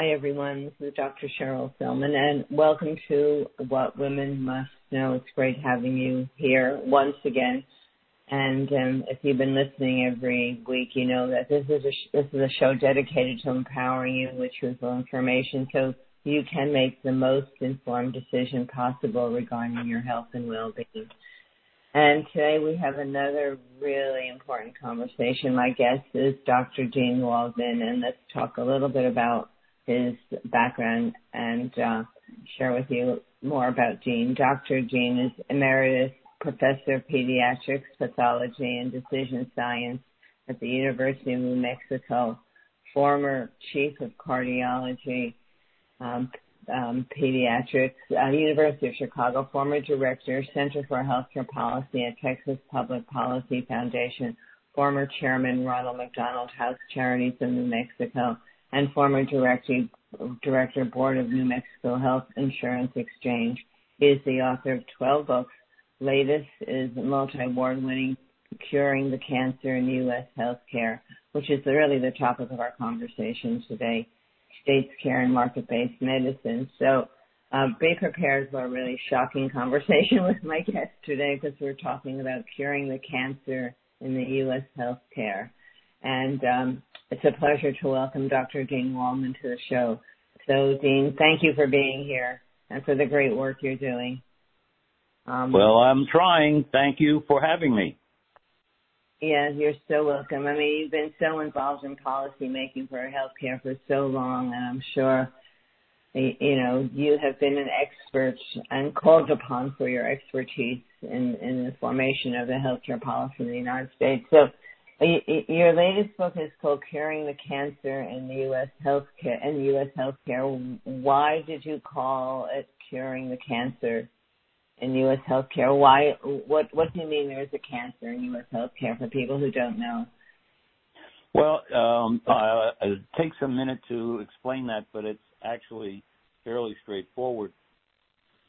Hi, everyone. This is Dr. Cheryl Sellman, and welcome to What Women Must Know. It's great having you here once again. And um, if you've been listening every week, you know that this is a sh- this is a show dedicated to empowering you with truthful information, so you can make the most informed decision possible regarding your health and well-being. And today we have another really important conversation. My guest is Dr. Deane Waldman, and let's talk a little bit about his background and uh, share with you more about Deane. Dr. Deane is Emeritus Professor of Pediatrics, Pathology, and Decision Science at the University of New Mexico, former Chief of Cardiology, um, um, Pediatrics, uh, University of Chicago, former Director, Center for Healthcare Policy at Texas Public Policy Foundation, former Chairman, Ronald McDonald House Charities of New Mexico, and former Director, Director Board of New Mexico Health Insurance Exchange. He is the author of 12 books. Latest is multi-award winning Curing the Cancer in U.S. Healthcare, which is really the topic of our conversation today states care and market-based medicine. So um, be prepared for a really shocking conversation with my guest today because we're talking about curing the cancer in the U.S. healthcare. And um, it's a pleasure to welcome Dr. Deane Waldman to the show. So, Deane, thank you for being here and for the great work you're doing. Um, well, I'm trying. Thank you for having me. Yeah, you're so welcome. I mean, you've been so involved in policy making for healthcare for so long, and I'm sure, you know, you have been an expert and called upon for your expertise in, in the formation of the healthcare policy in the United States. So, your latest book is called "Curing the Cancer in the U.S. Healthcare." In U.S. healthcare, why did you call it "Curing the Cancer"? in U.S. healthcare? Why? What What do you mean there is a cancer in U.S. healthcare for people who don't know? Well, um, uh, it takes a minute to explain that, but it's actually fairly straightforward.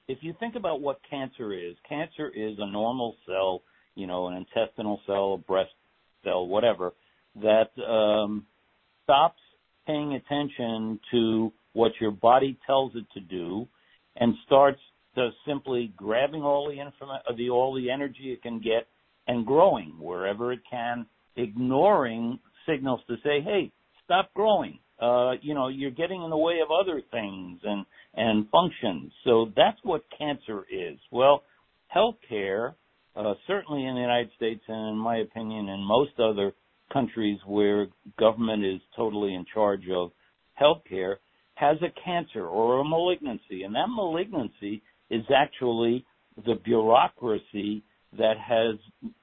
If you think about what cancer is, cancer is a normal cell, you know, an intestinal cell, a breast cell, whatever, that um, stops paying attention to what your body tells it to do and starts to simply grabbing all the information, the all the energy it can get and growing wherever it can, ignoring signals to say, "Hey, stop growing." Uh, you know, you're getting in the way of other things and and functions. So that's what cancer is. Well, healthcare, uh, certainly in the United States, and in my opinion, in most other countries where government is totally in charge of healthcare, has a cancer or a malignancy, and that malignancy is actually the bureaucracy that has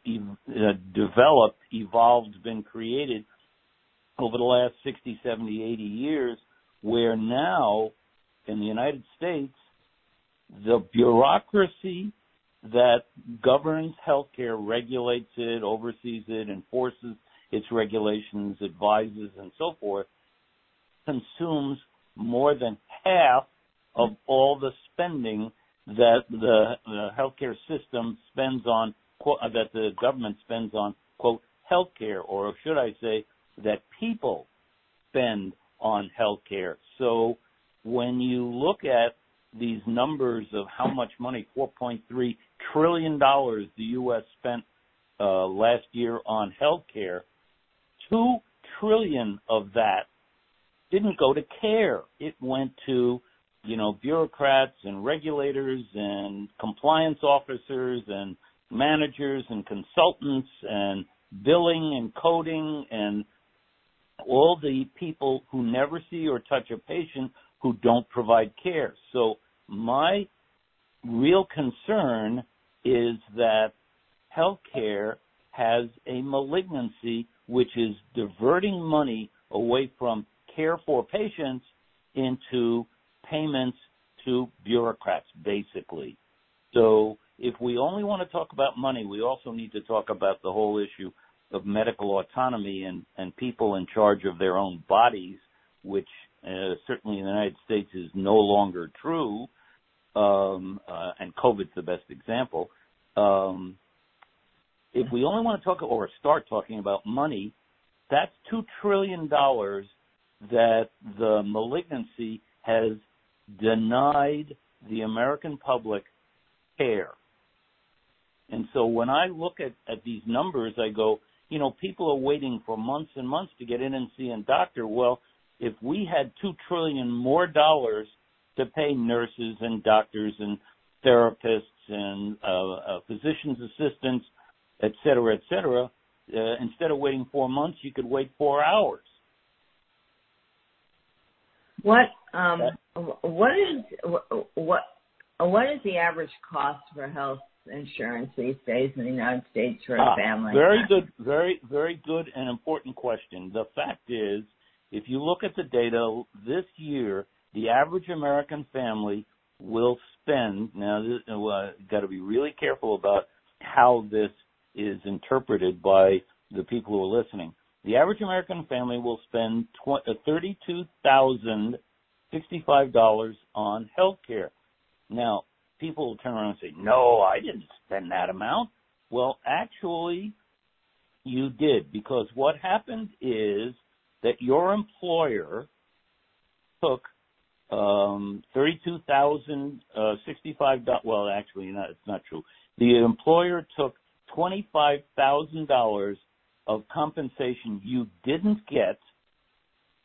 ev- uh, developed, evolved, been created over the last 60, 70, 80 years, where now in the United States, the bureaucracy that governs healthcare, regulates it, oversees it, enforces its regulations, advises, and so forth, consumes more than half of all the spending that the, the healthcare system spends on uh, that the government spends on quote healthcare, or should I say that people spend on healthcare. So when you look at these numbers of how much money, 4.3 trillion dollars, the U.S. spent uh, last year on healthcare, two trillion of that didn't go to care. It went to you know, bureaucrats and regulators and compliance officers and managers and consultants and billing and coding and all the people who never see or touch a patient who don't provide care. So my real concern is that healthcare has a malignancy which is diverting money away from care for patients into payments to bureaucrats, basically. So if we only want to talk about money, we also need to talk about the whole issue of medical autonomy and, and people in charge of their own bodies, which uh, certainly in the United States is no longer true. Um, uh, and COVID's the best example. Um, if we only want to talk or start talking about money, that's two trillion dollars that the malignancy has denied the American public care. And so when I look at, at these numbers, I go, you know, people are waiting for months and months to get in and see a doctor. Well, if we had two trillion more dollars to pay nurses and doctors and therapists and uh, uh, physicians assistants, et cetera, et cetera, uh, instead of waiting four months, you could wait four hours. What um what is what what is the average cost for health insurance these days in the United States for a ah, family? Very good, very very good and important question. The fact is, if you look at the data this year, the average American family will spend now. Uh, got to be really careful about how this is interpreted by the people who are listening. The average American family will spend uh, thirty-two thousand sixty-five dollars on health care. Now, people will turn around and say, "No, I didn't spend that amount." Well, actually, you did because what happened is that your employer took um, thirty-two thousand uh, sixty-five. Well, actually, not, it's not true. The employer took twenty-five thousand dollars of compensation you didn't get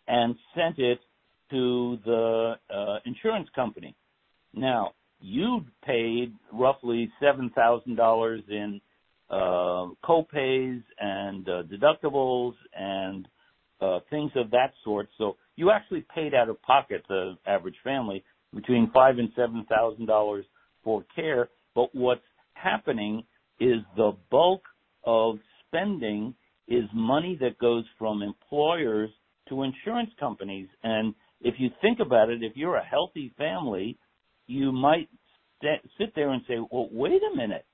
and sent it to the uh, insurance company. Now, you paid roughly $7,000 in uh, co-pays and uh, deductibles and Uh, things of that sort. So you actually paid out of pocket, the average family, between five and seven thousand dollars for care. But what's happening is the bulk of spending is money that goes from employers to insurance companies. And if you think about it, if you're a healthy family, you might st- sit there and say, well, wait a minute.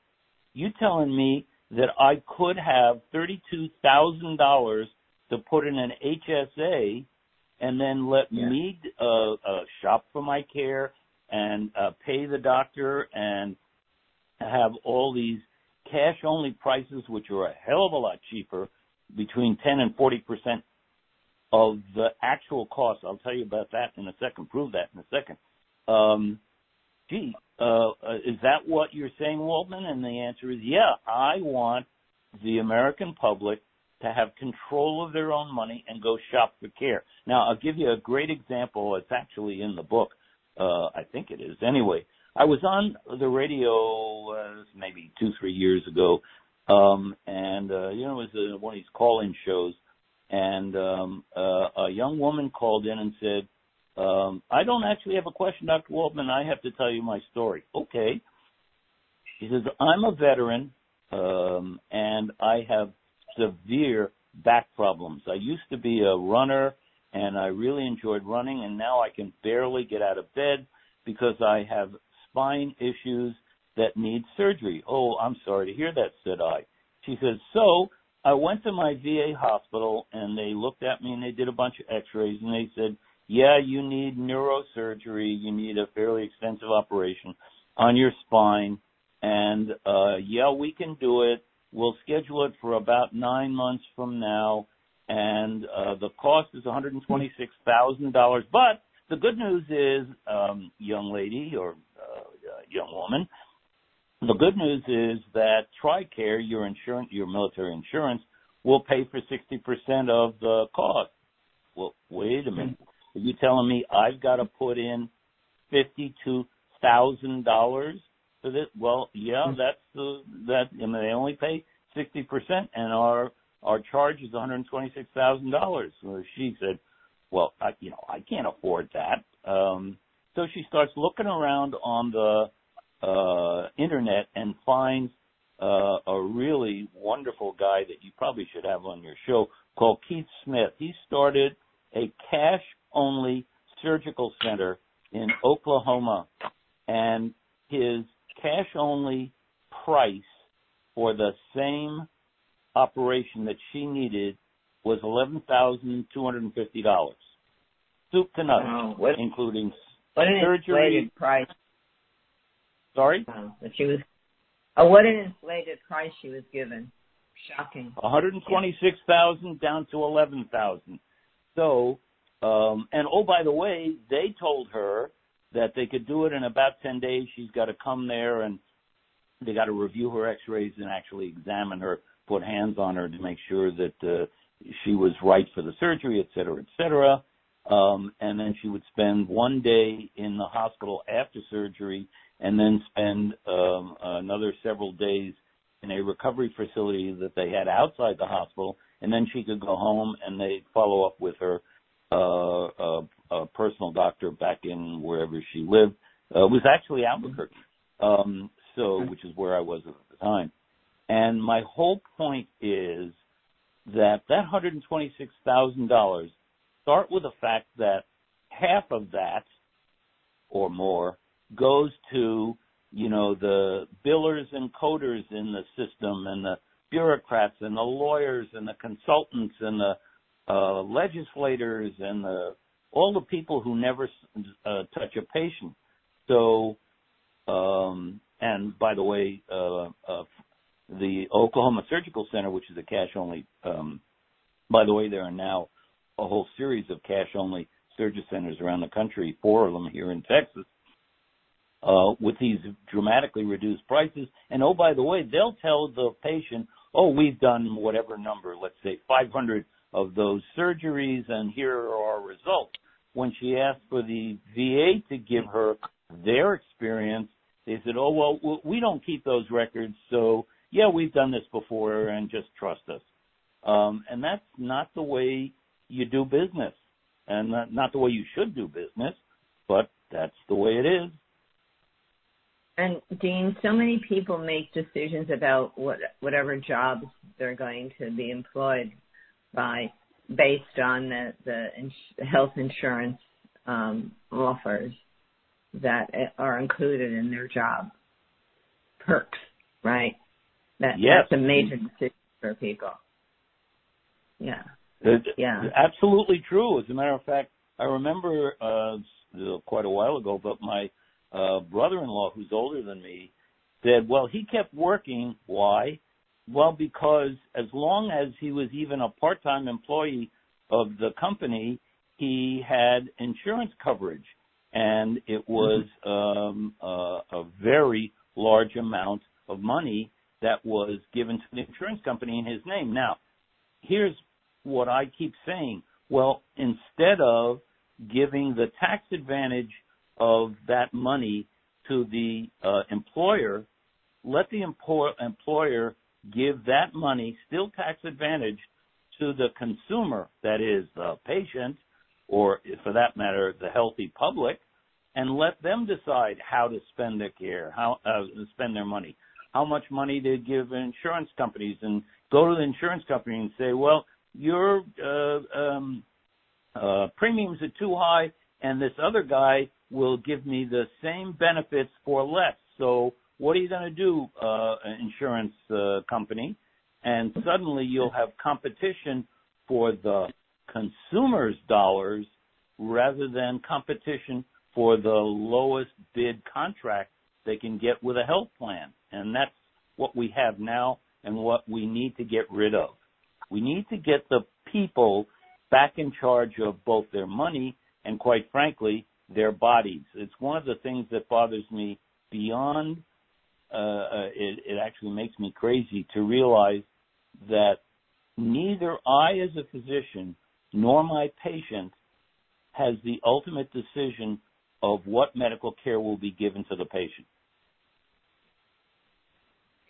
You telling me that I could have $32,000 to put in an HSA and then let yeah. me uh, uh, shop for my care and uh, pay the doctor and have all these cash only prices, which are a hell of a lot cheaper between 10 and 40 percent of the actual cost. I'll tell you about that in a second. Prove that in a second. Um, gee, uh, uh, is that what you're saying, Waldman? And the answer is yeah. I want the American public to have control of their own money and go shop for care. Now, I'll give you a great example. It's actually in the book. Uh, I think it is. Anyway, I was on the radio uh, maybe two, three years ago, um, and uh, you know, it was uh, one of these call-in shows, and um, uh, a young woman called in and said, um, "I don't actually have a question, Dr. Waldman. I have to tell you my story." Okay. She says, "I'm a veteran, um, and I have severe back problems. I used to be a runner, and I really enjoyed running, and now I can barely get out of bed because I have spine issues." that need surgery. Oh, I'm sorry to hear that, said I. She says, so I went to my VA hospital and they looked at me and they did a bunch of x-rays and they said, yeah, you need neurosurgery. You need a fairly extensive operation on your spine. And, uh, yeah, we can do it. We'll schedule it for about nine months from now. And, uh, the cost is $126,000. But the good news is, um, young lady or, uh, young woman, the good news is that TRICARE, your insurance, your military insurance, will pay for 60% of the cost. Well, wait a minute. Are you telling me I've got to put in $52,000 for this? Well, yeah, hmm. that's the, that, I mean, they only pay 60% and our, our charge is $126,000. So she said, well, I, you know, I can't afford that. Um, so she starts looking around on the, uh, internet and finds uh, a really wonderful guy that you probably should have on your show called Keith Smith. He started a cash only surgical center in Oklahoma and his cash only price for the same operation that she needed was eleven thousand two hundred and fifty dollars. Soup to nuts, wow. what, including what an surgery price. Sorry? Wow. But she was, oh, what an inflated price she was given. Shocking. 126,000 down to 11,000. So Um, and oh, by the way, they told her that they could do it in about 10 days. She's got to come there and they got to review her x-rays and actually examine her, put hands on her to make sure that uh, she was right for the surgery, et cetera, et cetera. Um, and then she would spend one day in the hospital after surgery and then spend um, another several days in a recovery facility that they had outside the hospital. And then she could go home and they'd follow up with her uh, a, a personal doctor back in wherever she lived. Uh, was actually Albuquerque, um, so which is where I was at the time. And my whole point is that that hundred and twenty-six thousand dollars start with the fact that half of that or more goes to you know the billers and coders in the system and the bureaucrats and the lawyers and the consultants and the uh, legislators and the all the people who never uh, touch a patient. So, um, and by the way, uh, uh, the Oklahoma Surgical Center, which is a cash only, um, by the way, there are now a whole series of cash only surgery centers around the country, four of them here in Texas, uh, with these dramatically reduced prices. And oh, by the way, they'll tell the patient, oh, we've done whatever number, let's say 500 of those surgeries and here are our results. When she asked for the VA to give her their experience, they said, oh, well, we don't keep those records, so yeah, we've done this before and just trust us. Um, and that's not the way you do business and not, not the way you should do business, but that's the way it is. And Deane, so many people make decisions about what whatever jobs they're going to be employed based on the, the ins- health insurance um, offers that are included in their job perks, right? That, yes. That's a major decision for people. Yeah. yeah. Absolutely true. As a matter of fact, I remember uh, quite a while ago, but my uh, brother-in-law, who's older than me, said, well, he kept working. Why? Well, because as long as he was even a part-time employee of the company, he had insurance coverage, and it was um, uh, a very large amount of money that was given to the insurance company in his name. Now, here's what I keep saying. Well, instead of giving the tax advantage of that money to the uh, employer, let the employer give that money, still tax advantage, to the consumer, that is the patient, or for that matter, the healthy public, and let them decide how to spend their care, how uh, spend their money, how much money to give insurance companies, and go to the insurance company and say, well, your uh, um, uh, premiums are too high, and this other guy will give me the same benefits for less. So what are you going to do, uh, insurance uh, company? And suddenly you'll have competition for the consumer's dollars rather than competition for the lowest bid contract they can get with a health plan. And that's what we have now and what we need to get rid of. We need to get the people back in charge of both their money and quite frankly, their bodies. It's one of the things that bothers me beyond Uh, uh, it, it actually makes me crazy to realize that neither I as a physician nor my patient has the ultimate decision of what medical care will be given to the patient.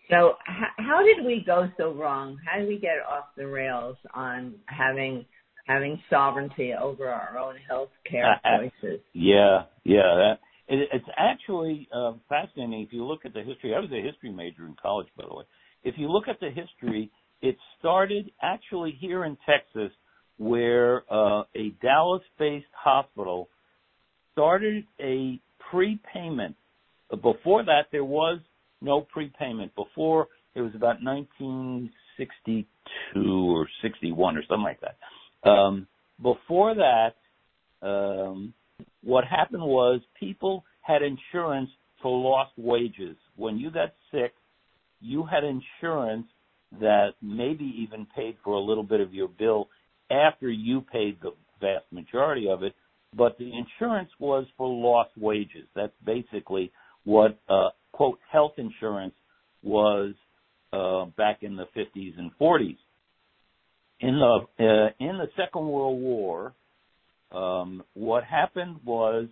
So, how did we go so wrong? How did we get off the rails on having having sovereignty over our own health care uh, choices? yeah, yeah. That, it, it's actually uh, fascinating if you look at the history. I was a history major in college, by the way. If you look at the history, it started actually here in Texas, where uh, a Dallas-based hospital started a prepayment. Before that, there was no prepayment. Before it was about 1962 or 61 or something like that. Um, before that, um, what happened was people had insurance for lost wages. When you got sick, you had insurance that maybe even paid for a little bit of your bill after you paid the vast majority of it, but the insurance was for lost wages. That's basically what uh, quote health insurance was uh, back in the 50s and 40s. In the uh, in the Second World War, um, what happened was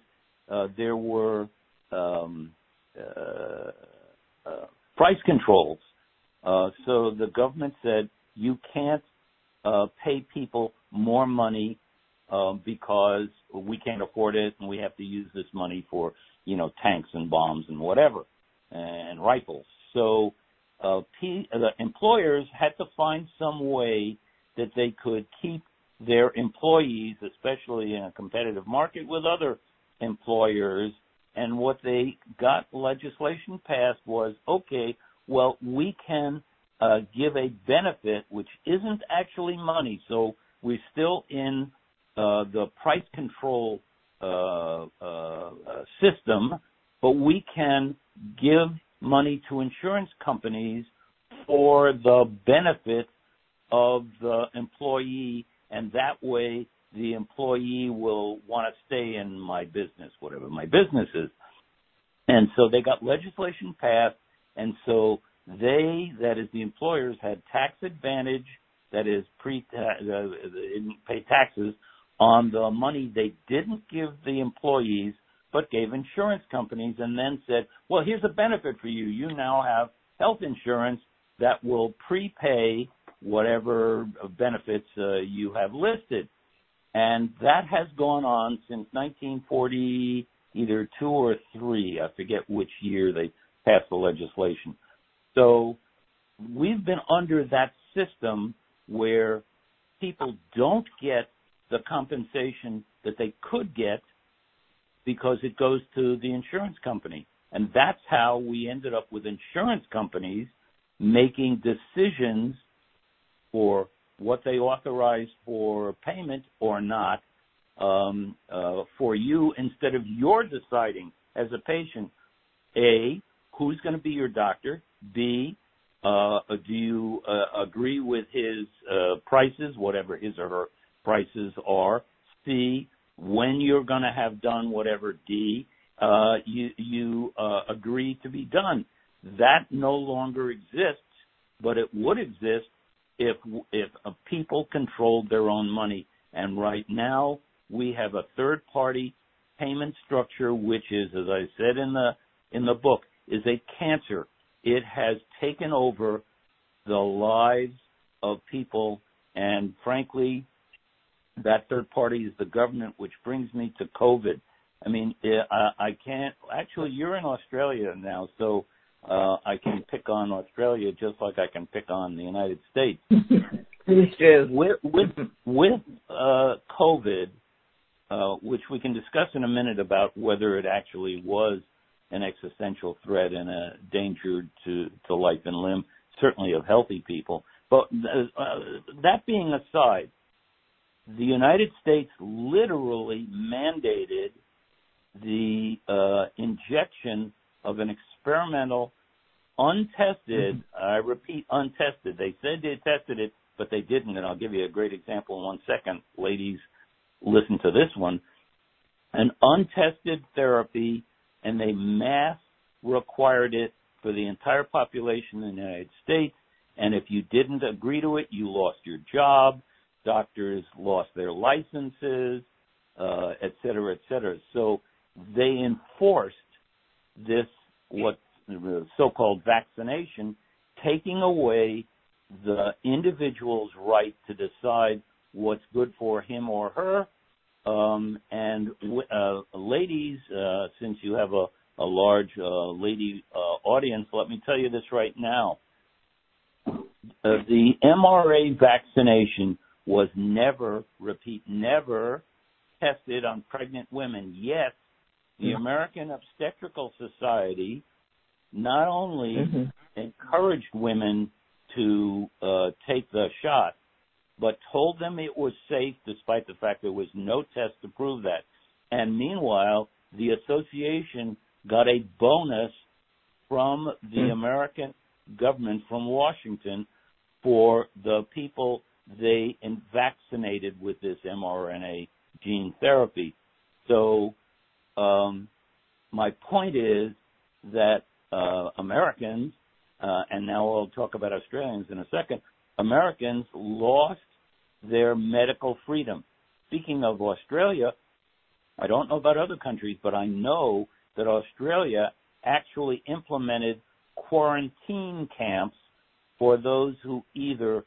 uh, there were um, uh, uh, price controls. Uh, so the government said you can't uh, pay people more money um, because we can't afford it and we have to use this money for you know tanks and bombs and whatever and rifles. So uh, P, the employers had to find some way that they could keep their employees, especially in a competitive market with other employers. And what they got legislation passed was, okay, well, we can uh, give a benefit which isn't actually money. So we're still in uh, the price control uh, uh, system, but we can give money to insurance companies for the benefit of the employee, and that way the employee will want to stay in my business, whatever my business is. And so they got legislation passed, and so they, that is the employers, had tax advantage, that is pre uh, pay taxes on the money they didn't give the employees but gave insurance companies and then said, well, here's a benefit for you. You now have health insurance that will prepay whatever benefits uh, you have listed. And that has gone on since 1940, either two or three. I forget which year they passed the legislation. So we've been under that system where people don't get the compensation that they could get because it goes to the insurance company. And that's how we ended up with insurance companies making decisions for what they authorize for payment or not um, uh, for you instead of your deciding as a patient, A, who's going to be your doctor, B, uh, do you uh, agree with his uh, prices, whatever his or her prices are, C, when you're going to have done whatever D, uh, you, you uh, agree to be done. That no longer exists, but it would exist if if people controlled their own money. And right now we have a third party payment structure, which is, as I said in the in the book, is a cancer. It has taken over the lives of people, and frankly, that third party is the government, which brings me to COVID. I mean, eh, I, I can't. Actually, you're in Australia now, so uh, I can pick on Australia just like I can pick on the United States. With with with uh, COVID, uh, which we can discuss in a minute about whether it actually was an existential threat and a danger to to life and limb, certainly of healthy people. But uh, that being aside, the United States literally mandated the uh, injection of an experimental, untested, mm-hmm. I repeat, untested. They said they tested it, but they didn't. And I'll give you a great example in one second. Ladies, listen to this one. An untested therapy, and they mass required it for the entire population in the United States. And if you didn't agree to it, you lost your job doctors lost their licenses, uh, et cetera, et cetera. So they enforced this, what so-called vaccination, taking away the individual's right to decide what's good for him or her. Um, and uh, ladies, uh, since you have a, a large uh, lady uh, audience, let me tell you this right now. Uh, the mRNA vaccination was never, repeat, never tested on pregnant women. Yet, the. American Obstetrical Society not only mm-hmm. encouraged women to uh, take the shot, but told them it was safe despite the fact there was no test to prove that. And meanwhile, the association got a bonus from the mm-hmm. American government from Washington for the people they vaccinated with this mRNA gene therapy. So, um, my point is that uh, Americans, uh, and now I'll talk about Australians in a second, Americans lost their medical freedom. Speaking of Australia, I don't know about other countries, but I know that Australia actually implemented quarantine camps for those who either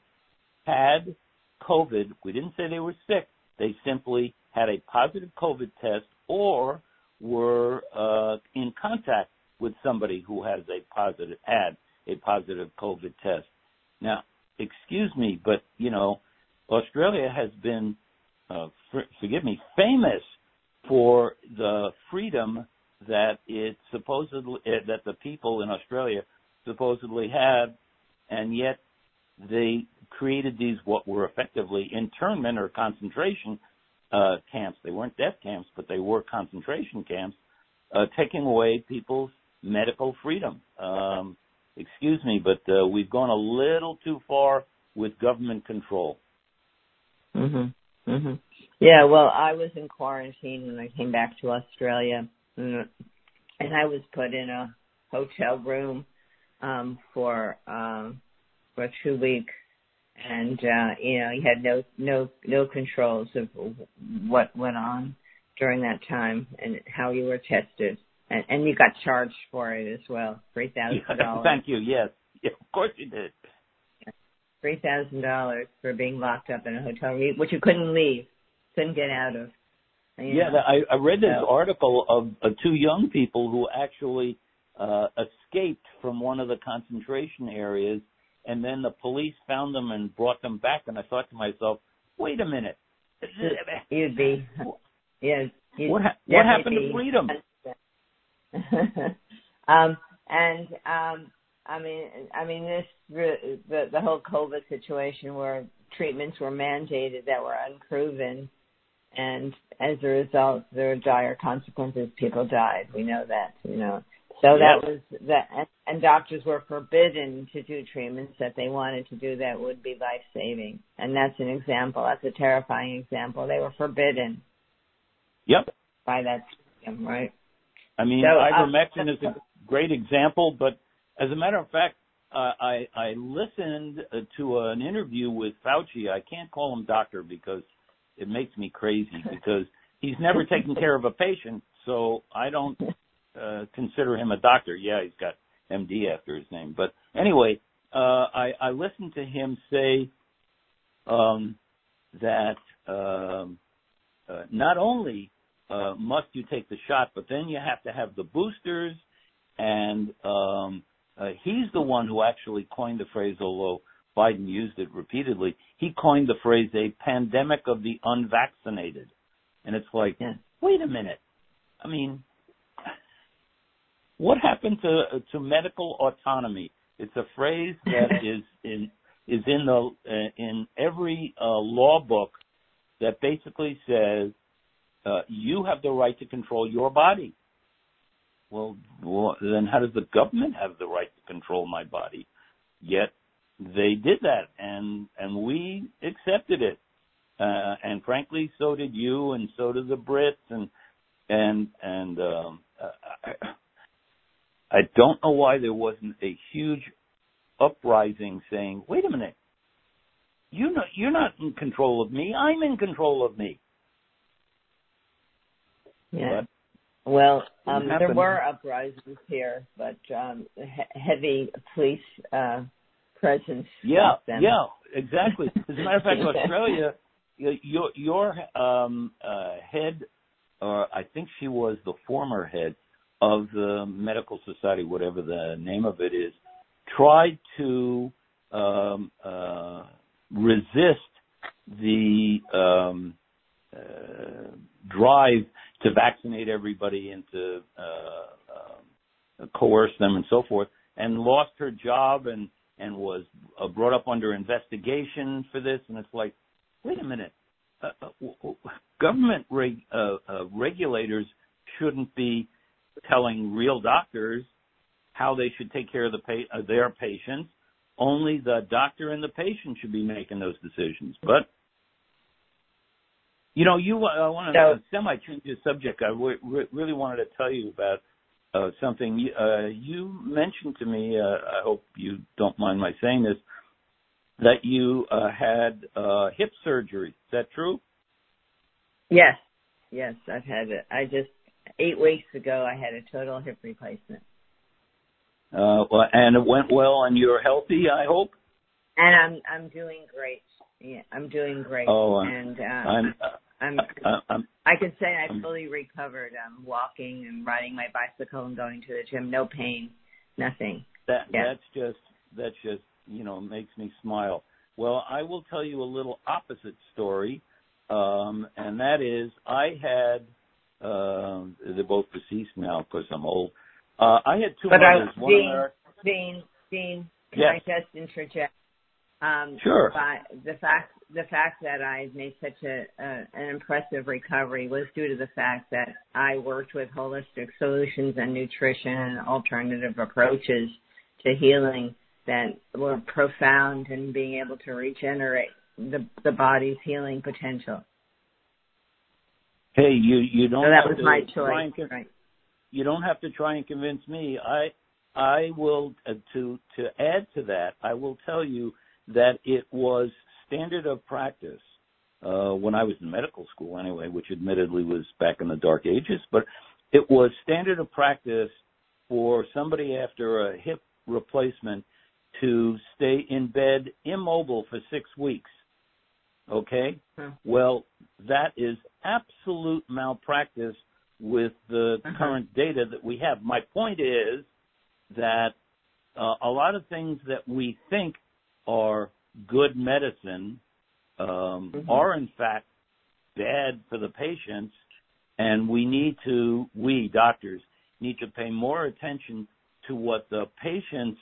had COVID, we didn't say they were sick, they simply had a positive COVID test or were uh, in contact with somebody who has a positive had a positive COVID test. Now, excuse me, but you know, Australia has been, uh, for, forgive me, famous for the freedom that it supposedly uh, that the people in Australia supposedly had, and yet they created these what were effectively internment or concentration uh, camps. They weren't death camps, but they were concentration camps, uh, taking away people's medical freedom. Um, excuse me, but uh, we've gone a little too far with government control. Mhm. Mhm. Yeah. Well, I was in quarantine when I came back to Australia, and I was put in a hotel room um, for um, for two weeks, and uh, you know, you had no no no controls of what went on during that time and how you were tested, and, and you got charged for it as well, three thousand dollars. Thank you. Yes, yeah, of course you did. Three thousand dollars for being locked up in a hotel room, which you couldn't leave, couldn't get out of. yeah, I, I read this so. article of uh, two young people who actually uh, escaped from one of the concentration areas and then the police found them and brought them back and I thought to myself, wait a minute. You'd be yeah. What ha- what happened to freedom? um and um I mean I mean this the the whole COVID situation where treatments were mandated that were unproven and as a result there were dire consequences people died we know that you know so that was that, and doctors were forbidden to do treatments that they wanted to do that would be life saving. And that's an example. That's a terrifying example. They were forbidden. Yep. By that system, right? I mean, so, uh, ivermectin uh, is a great example, but as a matter of fact, uh, I I listened to an interview with Fauci. I can't call him doctor because it makes me crazy because he's never taken care of a patient. So I don't uh, consider him a doctor. Yeah, he's got MD after his name. But anyway, uh, I, I listened to him say um, that um, uh, not only uh, must you take the shot, but then you have to have the boosters. And um, uh, he's the one who actually coined the phrase, although Biden used it repeatedly. He coined the phrase a pandemic of the unvaccinated. And it's like, yeah. wait a minute. I mean, what happened to to medical autonomy? It's a phrase that is in is in the uh, in every uh, law book that basically says uh, you have the right to control your body. Well, then how does the government have the right to control my body? Yet they did that, and and we accepted it, uh, and frankly, so did you, and so did the Brits, and and and um, uh, I don't know why there wasn't a huge uprising saying, "Wait a minute, you know, you're not in control of me. I'm in control of me." Yeah. But well, um, there were uprisings here, but um, he- heavy police uh, presence. Yeah, yeah, exactly. As a matter of fact, Australia, your your um, uh, head, or I think she was the former head of the medical society, whatever the name of it is, tried to um, uh, resist the um, uh, drive to vaccinate everybody and to uh, uh, coerce them and so forth, and lost her job and and was uh, brought up under investigation for this. And it's like, wait a minute, uh, uh, government reg- regulators shouldn't be telling real doctors how they should take care of the pa- uh, their patients. Only the doctor and the patient should be making those decisions. But You know, you I want to so, semi change the subject. I w- re- really wanted to tell you about uh, something uh, you mentioned to me. Uh, I hope you don't mind my saying this. That you uh, had uh, hip surgery. Is that true? Yes, yes, I've had it. I just eight weeks ago I had a total hip replacement. Uh, well, and it went well, and you're healthy. I hope. And I'm I'm doing great. Yeah, I'm doing great. Oh, and uh, I'm, I'm, I'm, I can say I fully recovered. I'm walking and riding my bicycle and going to the gym. No pain, nothing. That yeah. that's just that's just you know makes me smile. Well, I will tell you a little opposite story, um, and that is I had uh, they're both deceased now because I'm old. Uh, I had two but mothers. Uh, one Deane, Deane, Deane, can yes. I just interject? Um, sure. The fact the fact that I made such a, a an impressive recovery was due to the fact that I worked with holistic solutions and nutrition and alternative approaches to healing that were profound in being able to regenerate the the body's healing potential. Hey, you you don't so that have was to my choice. Try and, right. You don't have to try and convince me. I I will uh, to to add to that. I will tell you that it was standard of practice uh, when I was in medical school, anyway, which admittedly was back in the dark ages, but it was standard of practice for somebody after a hip replacement to stay in bed immobile for six weeks. Okay? Hmm. Well, that is absolute malpractice with the uh-huh. current data that we have. My point is that uh, a lot of things that we think are good medicine um, mm-hmm. are in fact bad for the patients, and we need to, we doctors, need to pay more attention to what the patients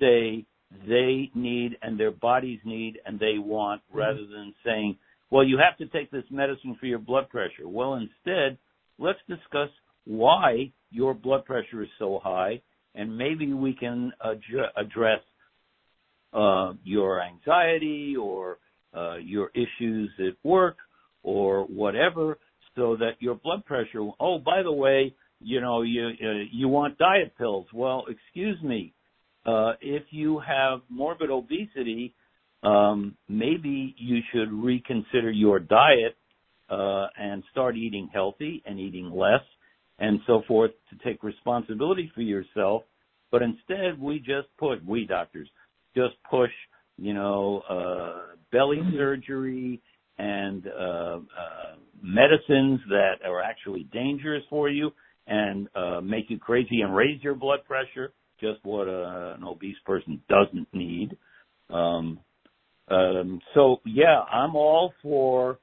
say they need and their bodies need and they want mm-hmm. rather than saying, well, you have to take this medicine for your blood pressure. Well, instead, let's discuss why your blood pressure is so high and maybe we can ad- address uh, your anxiety or uh, your issues at work or whatever, so that your blood pressure. Oh, by the way, you know you uh, you want diet pills. Well, excuse me. Uh, if you have morbid obesity, um, maybe you should reconsider your diet uh, and start eating healthy and eating less and so forth to take responsibility for yourself. But instead, we just put, we doctors, just push, you know, uh, belly surgery and uh, uh, medicines that are actually dangerous for you and uh, make you crazy and raise your blood pressure, just what a, an obese person doesn't need. Um, um, so yeah, I'm all for,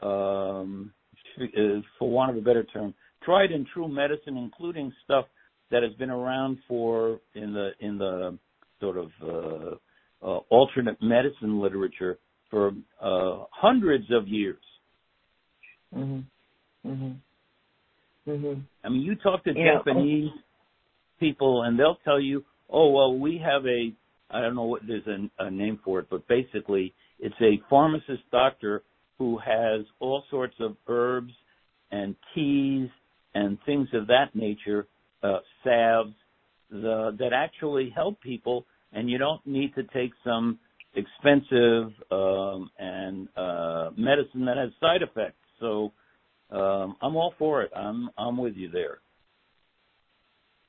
um, uh, for want of a better term, tried and true medicine, including stuff that has been around for in the in the sort of uh, uh, alternate medicine literature for uh, hundreds of years. Mhm. Mhm. Mhm. I mean, you talk to yeah. Japanese people, and they'll tell you, "Oh, well, we have a I don't know what there's a, name for it, but basically, it's a pharmacist doctor who has all sorts of herbs and teas and things of that nature, uh, salves the, that actually help people, and you don't need to take some expensive um, and uh, medicine that has side effects. So um, I'm all for it. I'm I'm with you there.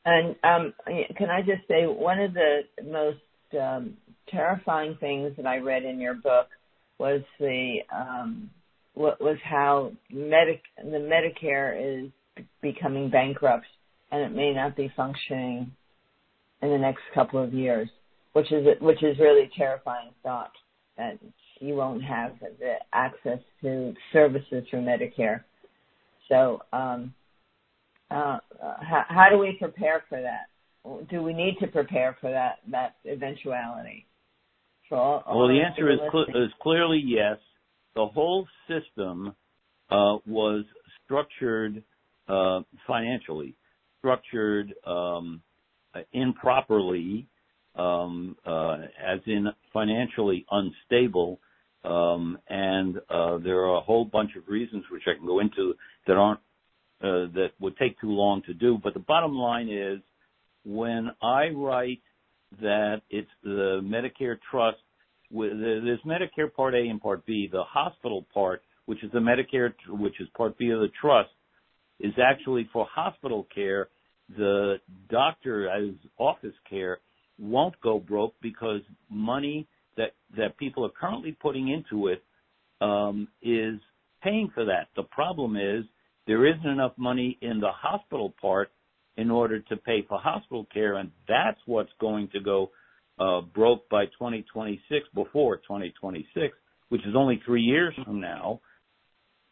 And um, can I just say one of the most um, terrifying things that I read in your book was the um, what was how Medic the Medicare is becoming bankrupt and it may not be functioning in the next couple of years, which is which is really terrifying thought that you won't have the access to services through Medicare. So, um, uh, how, how do we prepare for that? Do we need to prepare for that that eventuality? For all, all well, the answer is, cl- is clearly yes. The whole system uh, was structured uh, financially structured um, improperly, um, uh, as in financially unstable, Um, and uh, there are a whole bunch of reasons which I can go into that aren't uh, that would take too long to do. But the bottom line is, when I write that it's the Medicare trust, there's Medicare Part A and Part B. The hospital part, which is the Medicare, which is Part B of the trust, is actually for hospital care. The doctor as office care won't go broke because money that that people are currently putting into it um, is paying for that. The problem is there isn't enough money in the hospital part in order to pay for hospital care, and that's what's going to go uh, broke by 2026, before 2026, which is only three years from now.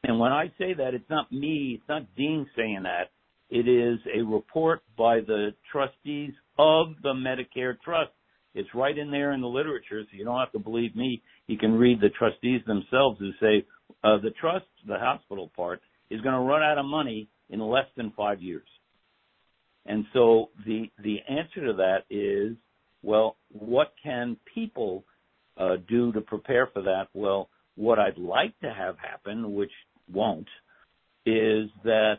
And when I say that, it's not me, it's not Deane saying that. It is a report by the trustees of the Medicare Trust. It's right in there in the literature, so you don't have to believe me. You can read the trustees themselves who say uh, the trust, the hospital part, is going to run out of money in less than five years. And so the the answer to that is, well, what can people uh, do to prepare for that? Well, what I'd like to have happen, which won't, is that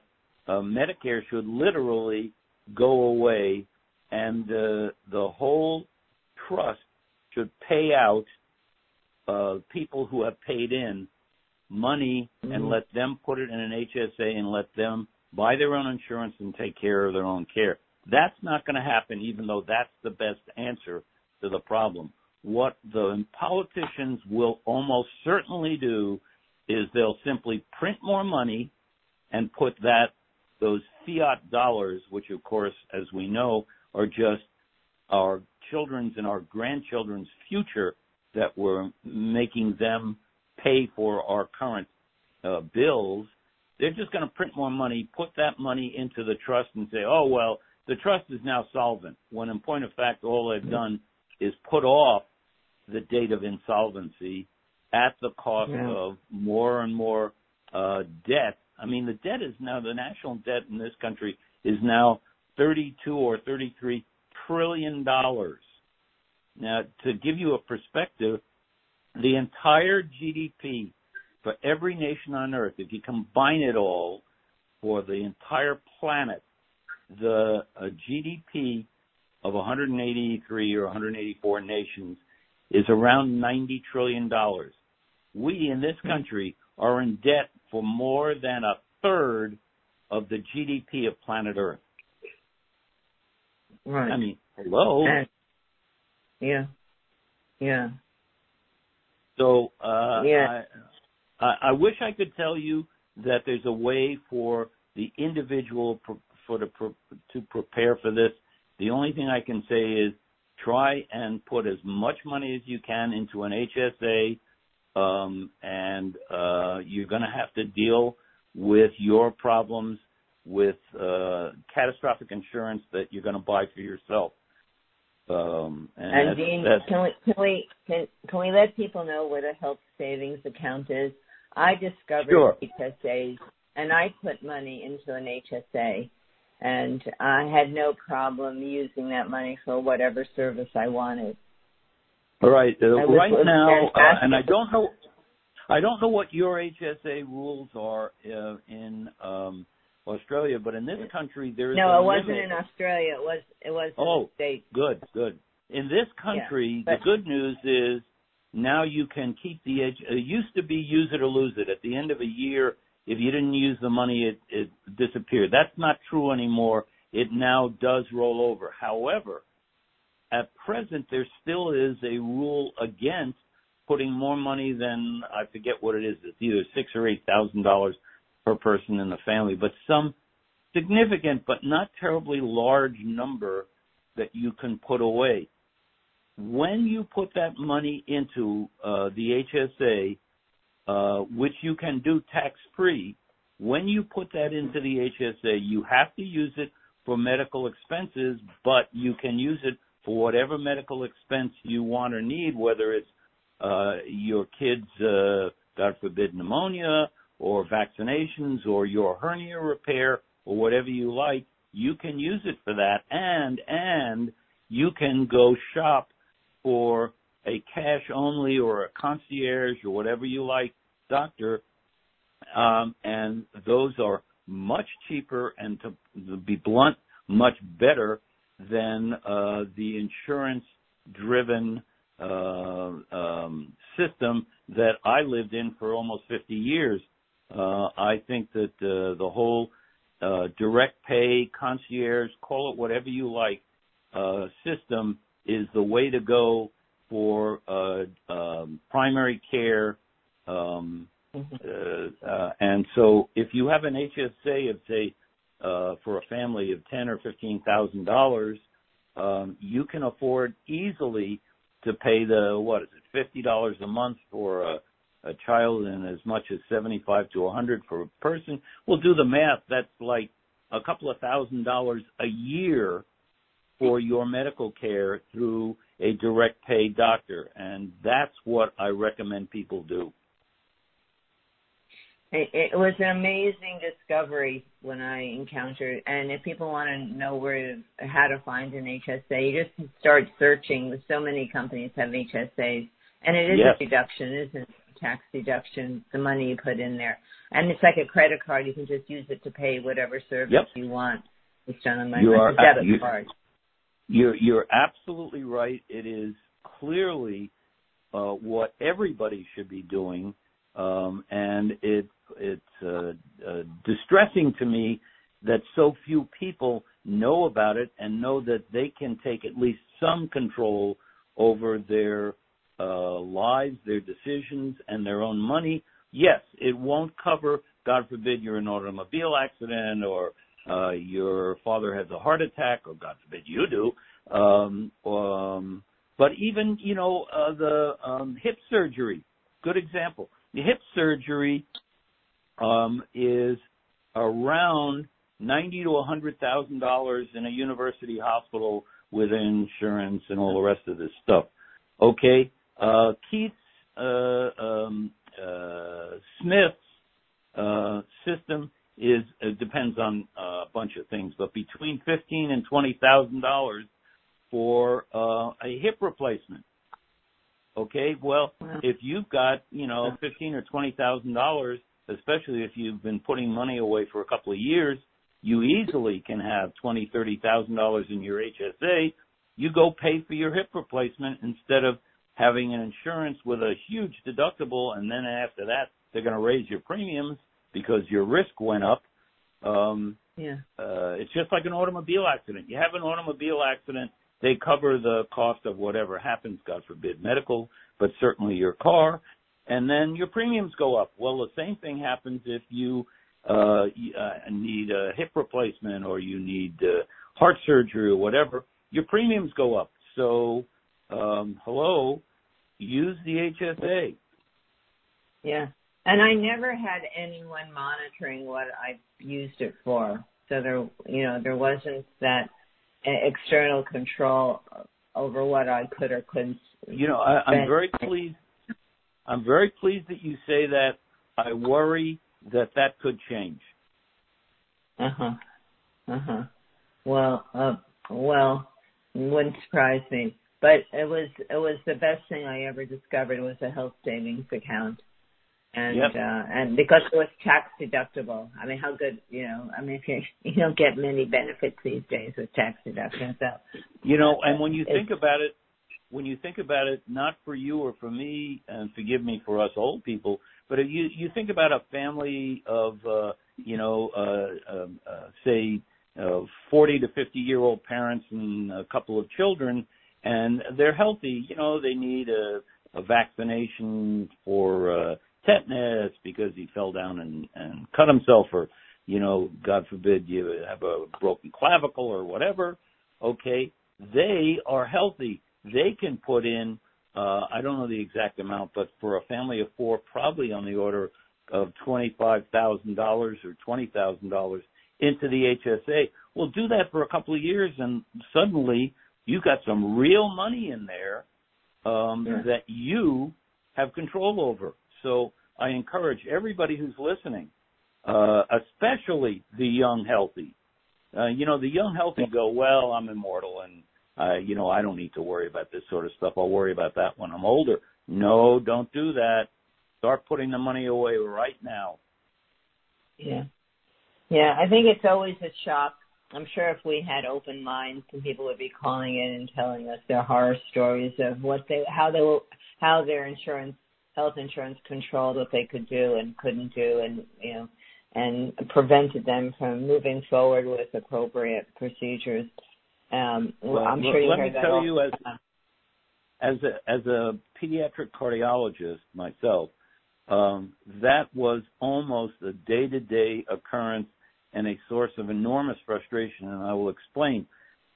uh, Medicare should literally go away, and uh, the whole trust should pay out uh, people who have paid in money mm-hmm. and let them put it in an HSA and let them buy their own insurance and take care of their own care. That's not going to happen, even though that's the best answer to the problem. What the politicians will almost certainly do is they'll simply print more money and put that those fiat dollars, which of course, as we know, are just our children's and our grandchildren's future that we're making them pay for our current uh, bills. They're just going to print more money, put that money into the trust, and say, "Oh well, the trust is now solvent." When in point of fact, all they've done is put off the date of insolvency at the cost yeah. of more and more uh, debt. I mean, the debt is now the national debt in this country is now 32 or 33 trillion dollars. Now, to give you a perspective, the entire GDP for every nation on earth, if you combine it all for the entire planet, the uh, GDP of 183 or 184 nations is around 90 trillion dollars. We in this country are in debt for more than a third of the GDP of planet Earth. Right. I mean, hello. yeah. Yeah. So uh, yeah. I, I wish I could tell you that there's a way for the individual for the to prepare for this. The only thing I can say is try and put as much money as you can into an HSA, um, and uh, you're going to have to deal with your problems with uh, catastrophic insurance that you're going to buy for yourself. Um, and, and Deane, can we can we can, can we let people know where the health savings account is? I discovered sure. HSAs, and I put money into an HSA, and I had no problem using that money for whatever service I wanted. All right, uh, right now, uh, and I don't know, I don't know what your HSA rules are uh, in um, Australia, but in this country there is no. it wasn't in Australia. It was it was oh, States. good, good. In this country, yeah, the good news is now you can keep the edge. Uh, it used to be use it or lose it. At the end of a year, if you didn't use the money, it, it disappeared. That's not true anymore. It now does roll over. However, at present, there still is a rule against putting more money than I forget what it is. It's either six or eight thousand dollars per person in the family, but some significant but not terribly large number that you can put away. When you put that money into uh, the HSA, uh, which you can do tax free, when you put that into the HSA, you have to use it for medical expenses, but you can use it for whatever medical expense you want or need, whether it's uh, your kid's, God forbid, pneumonia or vaccinations or your hernia repair or whatever you like, you can use it for that. And and you can go shop for a cash only or a concierge or whatever you like doctor, um, and those are much cheaper and to, be blunt, much better than uh, the insurance driven uh, um, system that I lived in for almost 50 years. Uh, I think that uh, the whole uh, direct pay, concierge, call it whatever you like, uh, system is the way to go for uh, um, primary care. Um, mm-hmm. uh, uh, and so, if you have an HSA of say uh, for a family of ten or fifteen thousand dollars, um, you can afford easily to pay the what is it fifty dollars a month for a, a child and as much as seventy five to a hundred for a person. We'll do the math. That's like a couple of thousand dollars a year for your medical care through a direct pay doctor, and that's what I recommend people do. It, was an amazing discovery when I encountered, and if people want to know where how to find an HSA, you just start searching. So many companies have HSAs, and it is yes. a deduction, isn't it? Tax deduction, the money you put in there, and it's like a credit card. You can just use it to pay whatever service yep. you want. It's done on my you are, debit you, card. You're you're absolutely right. It is clearly uh, what everybody should be doing, um, and it it's uh, uh, distressing to me that so few people know about it and know that they can take at least some control over their uh, lives, their decisions, and their own money. Yes, it won't cover, God forbid, you're an automobile accident or uh, your father has a heart attack, or God forbid you do. Um, um, but even, you know, uh, the um, hip surgery, good example. The hip surgery um, is around ninety to a hundred thousand dollars in a university hospital with insurance and all the rest of this stuff. Okay, uh, Keith uh, um, uh, Smith's uh, system it depends on uh, a bunch of things, but between fifteen and twenty thousand dollars for uh, a hip replacement. Okay, well, if you've got you know fifteen or twenty thousand dollars especially if you've been putting money away for a couple of years, you easily can have twenty, thirty thousand dollars in your HSA. You go pay for your hip replacement instead of having an insurance with a huge deductible, and then after that they're going to raise your premiums because your risk went up. Um, yeah. Uh, it's just like an automobile accident. You have an automobile accident, they cover the cost of whatever happens, God forbid, medical, but certainly your car and then your premiums go up. Well, the same thing happens if you uh, uh need a hip replacement or you need uh, heart surgery or whatever. Your premiums go up. So, um, hello, use the HSA. Yeah, and I never had anyone monitoring what I used it for. So there, you know, there wasn't that external control over what I could or couldn't. You know, I, I'm very pleased I'm very pleased that you say that. I worry that that could change. Uh huh. Uh huh. Well, uh, well, wouldn't surprise me. But it was it was the best thing I ever discovered was a health savings account, and yep. uh, and because it was tax deductible. I mean, how good you know? I mean, if you you don't get many benefits these days with tax deductions, so you know. And when you think about it, when you think about it, not for you or for me, and forgive me for us old people, but if you you think about a family of uh, you know uh, um, uh, say uh, 40 to 50 year old parents and a couple of children, and they're healthy. You know they need a, a vaccination for uh, tetanus because he fell down and, and cut himself, or you know, God forbid you have a broken clavicle or whatever. Okay, they are healthy they can put in uh, I don't know the exact amount, but for a family of four, probably on the order of twenty-five thousand dollars or twenty thousand dollars into the HSA. Well, do that for a couple of years, and suddenly you've got some real money in there um, yeah. that you have control over. So I encourage everybody who's listening, uh, especially the young healthy. Uh, you know, the young healthy go, well, I'm immortal and uh, you know, I don't need to worry about this sort of stuff. I'll worry about that when I'm older. No, don't do that. Start putting the money away right now. Yeah. Yeah, I think it's always a shock. I'm sure if we had open minds, some people would be calling in and telling us their horror stories of what they, how they, how their insurance, health insurance controlled what they could do and couldn't do, and you know, and prevented them from moving forward with appropriate procedures. Um, well, I'm sure you let heard me tell you, as as a as a pediatric cardiologist myself, um, that was almost a day to day occurrence and a source of enormous frustration, and I will explain.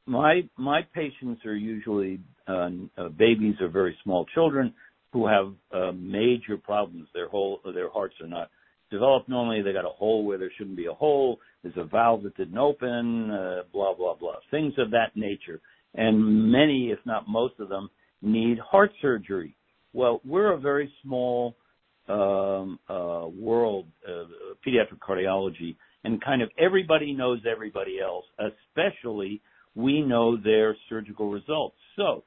My my patients are usually uh, uh, babies or very small children who have uh, major problems. Their whole their hearts are not developed normally. They got a hole where there shouldn't be a hole. There's a valve that didn't open. Uh, blah blah blah. Things of that nature. And many, if not most of them, need heart surgery. Well, we're a very small um, uh, world, uh, pediatric cardiology, and kind of everybody knows everybody else, especially we know their surgical results. So,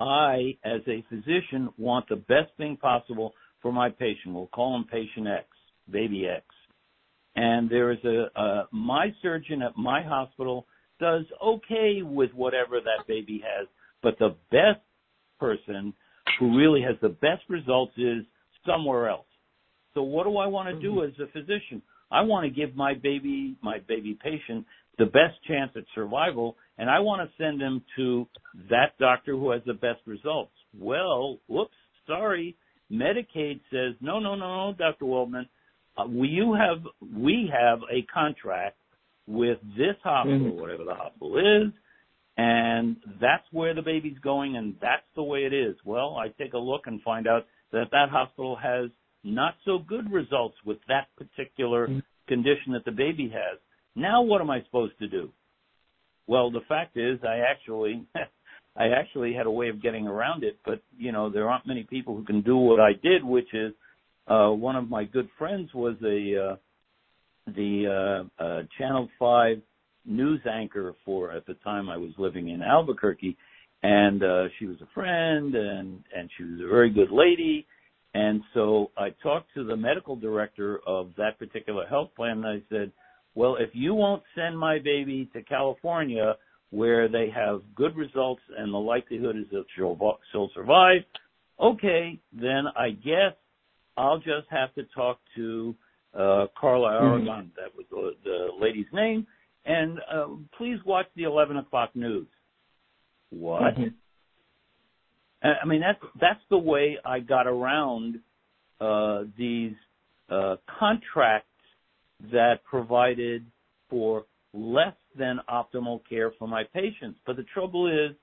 I, as a physician, want the best thing possible for my patient. We'll call him patient X, baby X. And there is a, uh, my surgeon at my hospital does okay with whatever that baby has, but the best person who really has the best results is somewhere else. So what do I want to do mm-hmm. as a physician? I want to give my baby, my baby patient, the best chance at survival, and I want to send him to that doctor who has the best results. Well, whoops, sorry, Medicaid says no, no, no, no, Dr. Waldman, uh, we you have we have a contract with this hospital, mm-hmm. whatever the hospital is, and that's where the baby's going, and that's the way it is. Well, I take a look and find out that that hospital has not so good results with that particular mm-hmm. condition that the baby has. Now what am I supposed to do? Well, the fact is I actually I actually had a way of getting around it, but you know, there aren't many people who can do what I did, which is uh one of my good friends was a uh the uh, uh Channel 5 news anchor for at the time I was living in Albuquerque and uh she was a friend and and she was a very good lady and so I talked to the medical director of that particular health plan and I said, "Well, if you won't send my baby to California where they have good results and the likelihood is that she'll she'll survive, okay, then I guess I'll just have to talk to uh Carla mm-hmm. Aragon, mm-hmm. that was the, the lady's name, and uh, please watch the 11 o'clock news. What? Mm-hmm. I mean, that's that's the way I got around uh, these uh, contracts that provided for less than optimal care for my patients. But the trouble is,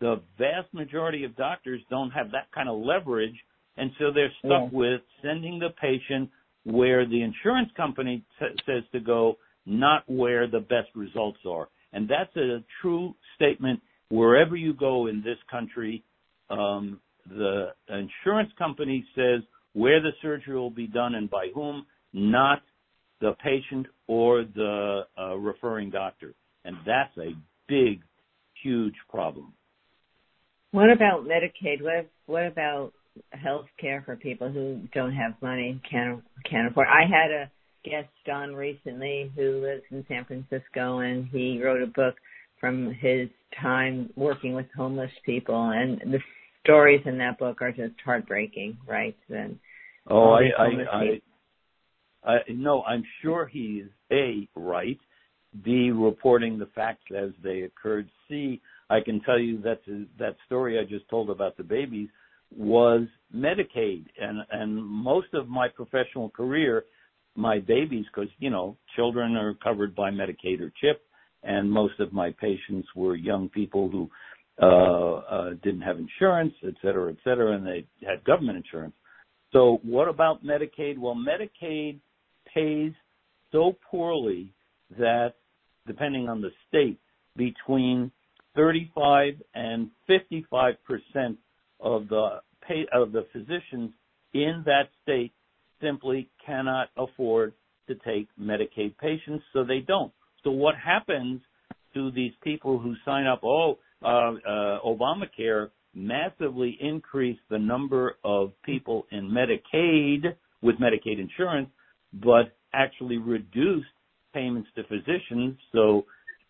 the vast majority of doctors don't have that kind of leverage, and so they're stuck yeah. with sending the patient where the insurance company t- says to go, not where the best results are. And that's a true statement wherever you go in this country um, the insurance company says where the surgery will be done and by whom, not the patient or the uh, referring doctor. And that's a big, huge problem. What about Medicaid? What what about health care for people who don't have money, can't can't afford? I had a guest on recently who lives in San Francisco, and he wrote a book from his time working with homeless people, and the stories in that book are just heartbreaking, right? And oh, I, no, I'm sure he's a right. B reporting the facts as they occurred. C, I can tell you that that story I just told about the babies was Medicaid, and and most of my professional career, my babies, because you know children are covered by Medicaid or CHIP, and most of my patients were young people who uh, uh, didn't have insurance, et cetera, et cetera, and they had government insurance. So what about Medicaid? Well, Medicaid pays so poorly that, depending on the state, between 35 and 55 percent of the pay of the physicians in that state simply cannot afford to take Medicaid patients, so they don't. So what happens to these people who sign up? Oh, uh, uh, Obamacare massively increased the number of people in Medicaid with Medicaid insurance, but actually reduced payments to physicians. So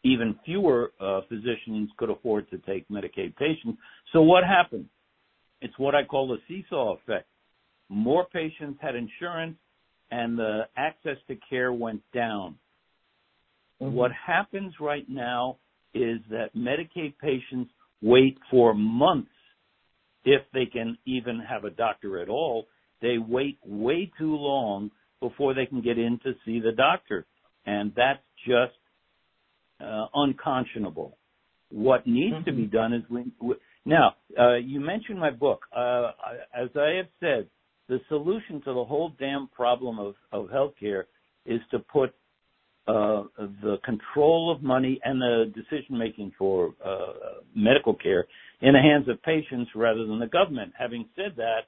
even fewer uh, physicians could afford to take Medicaid patients. So what happened? It's what I call the seesaw effect. More patients had insurance and the access to care went down. Mm-hmm. What happens right now is that Medicaid patients wait for months if they can even have a doctor at all. They wait way too long before they can get in to see the doctor. And that's just uh, unconscionable. What needs mm-hmm. to be mm-hmm. done is we, we now uh, you mentioned my book. Uh, as I have said, the solution to the whole damn problem of of healthcare is to put uh, the control of money and the decision making for uh, medical care in the hands of patients rather than the government. Having said that,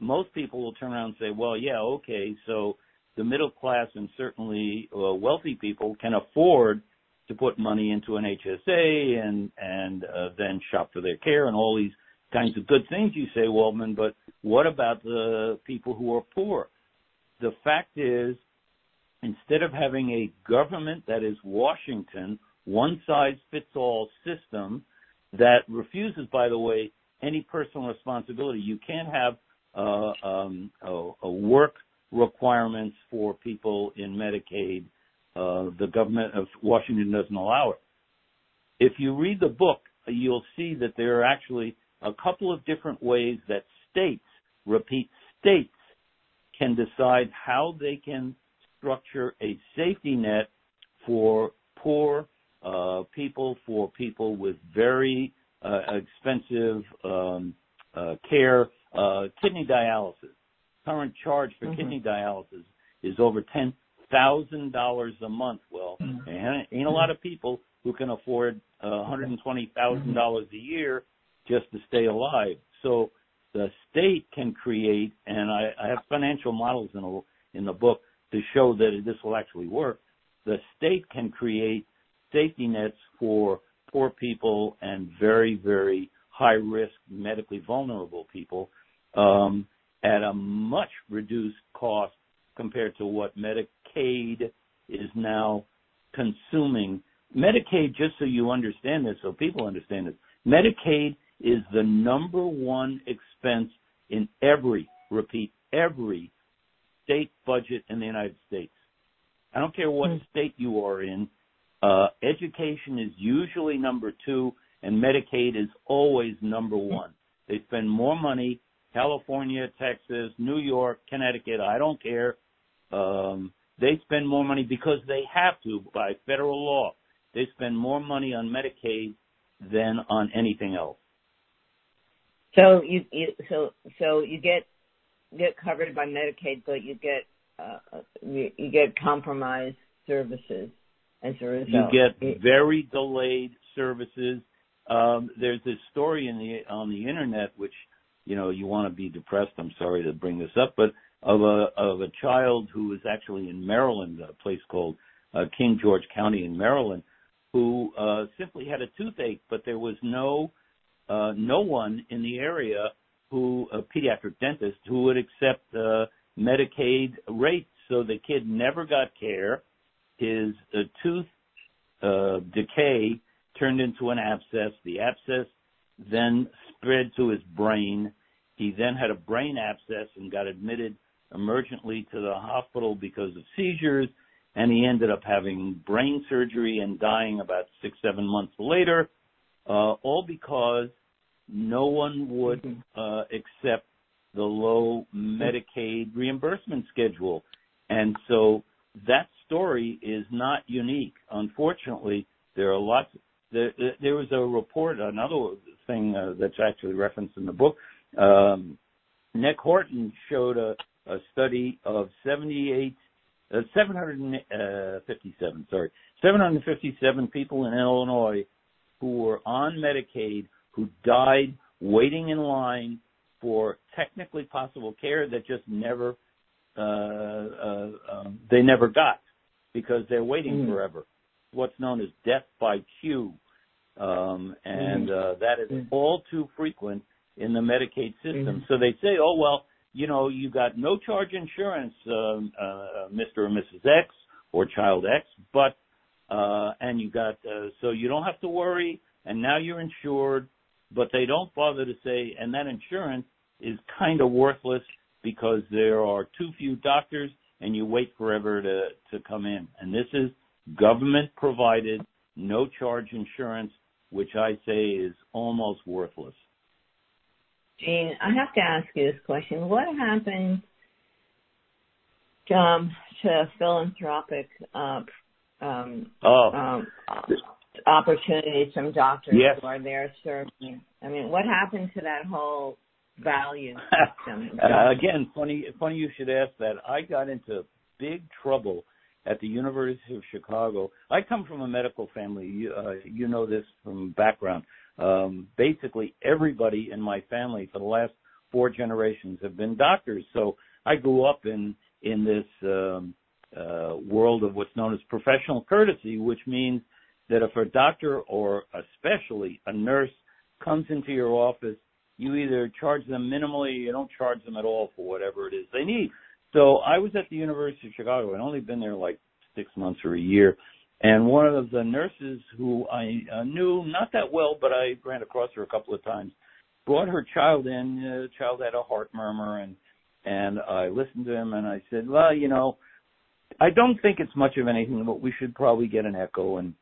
most people will turn around and say, "Well, yeah, okay, so the middle class and certainly uh, wealthy people can afford." to put money into an HSA and and uh, then shop for their care and all these kinds of good things you say, Waldman, but what about the people who are poor? The fact is, instead of having a government that is Washington, one size fits all system that refuses, by the way, any personal responsibility. You can't have uh, um, a, a work requirements for people in Medicaid uh, the government of Washington doesn't allow it. If you read the book, you'll see that there are actually a couple of different ways that states, repeat, states can decide how they can structure a safety net for poor uh, people, for people with very uh, expensive um, uh, care, uh, kidney dialysis. Current charge for mm-hmm. kidney dialysis is over ten thousand dollars a month. Well, mm-hmm. and ain't a lot of people who can afford uh, one hundred and twenty thousand dollars a year just to stay alive. So the state can create, and I, I have financial models in a, in the book to show that this will actually work. The state can create safety nets for poor people and very, very high risk medically vulnerable people um, at a much reduced cost compared to what Medicaid is now consuming. Medicaid, just so you understand this, so people understand this, Medicaid is the number one expense in every, repeat, every state budget in the United States. I don't care what mm-hmm. state you are in, uh, education is usually number two, and Medicaid is always number one. They spend more money, California, Texas, New York, Connecticut, I don't care, um, they spend more money because they have to by federal law. They spend more money on Medicaid than on anything else. So you, you so so you get get covered by Medicaid, but you get uh, you, you get compromised services as a result. You get very delayed services. Um, there's this story in the on the internet which you know you want to be depressed. I'm sorry to bring this up, but of a of a child who was actually in Maryland, a place called uh, King George County in Maryland, who uh, simply had a toothache, but there was no uh, no one in the area who a pediatric dentist who would accept uh, Medicaid rates. So the kid never got care. His uh, tooth uh, decay turned into an abscess. The abscess then spread to his brain. He then had a brain abscess and got admitted emergently to the hospital because of seizures, and he ended up having brain surgery and dying about six, seven months later, uh, all because no one would mm-hmm. uh, accept the low Medicaid reimbursement schedule. And so that story is not unique. Unfortunately, there are lots. There, there was a report, another thing uh, that's actually referenced in the book. Um, Nic Horton showed a, a study of 78, uh, 757, uh, sorry, 757 people in Illinois who were on Medicaid who died waiting in line for technically possible care that just never, uh, uh, um, they never got because they're waiting mm. forever. What's known as death by queue. Um, and Mm-hmm. uh, that is Mhm. all too frequent in the Medicaid system. Mhm. So they say, oh, well, you know, you got no charge insurance, um, uh, Mr. or Mrs. X or Child X, but, uh, and you got, uh, so you don't have to worry, and now you're insured, but they don't bother to say, and that insurance is kind of worthless because there are too few doctors and you wait forever to, to come in. And this is government provided, no charge insurance, which I say is almost worthless. Gene, I have to ask you this question. What happened um, to philanthropic uh, um, Oh, um, opportunities from doctors Yes. who are there serving? I mean, what happened to that whole value system? Uh, again, funny, funny you should ask that. I got into big trouble at the University of Chicago. I come from a medical family. You, uh, you know this from background. Um, basically, everybody in my family for the last four generations have been doctors. So I grew up in in this um, uh, world of what's known as professional courtesy, which means that if a doctor or especially a nurse comes into your office you either charge them minimally or you don't charge them at all for whatever it is they need. So I was at the University of Chicago. I'd only been there like six months or a year. And one of the nurses who I uh, knew not that well, but I ran across her a couple of times, brought her child in. Uh, the child had a heart murmur, and and I listened to him, and I said, well, you know, I don't think it's much of anything, but we should probably get an echo and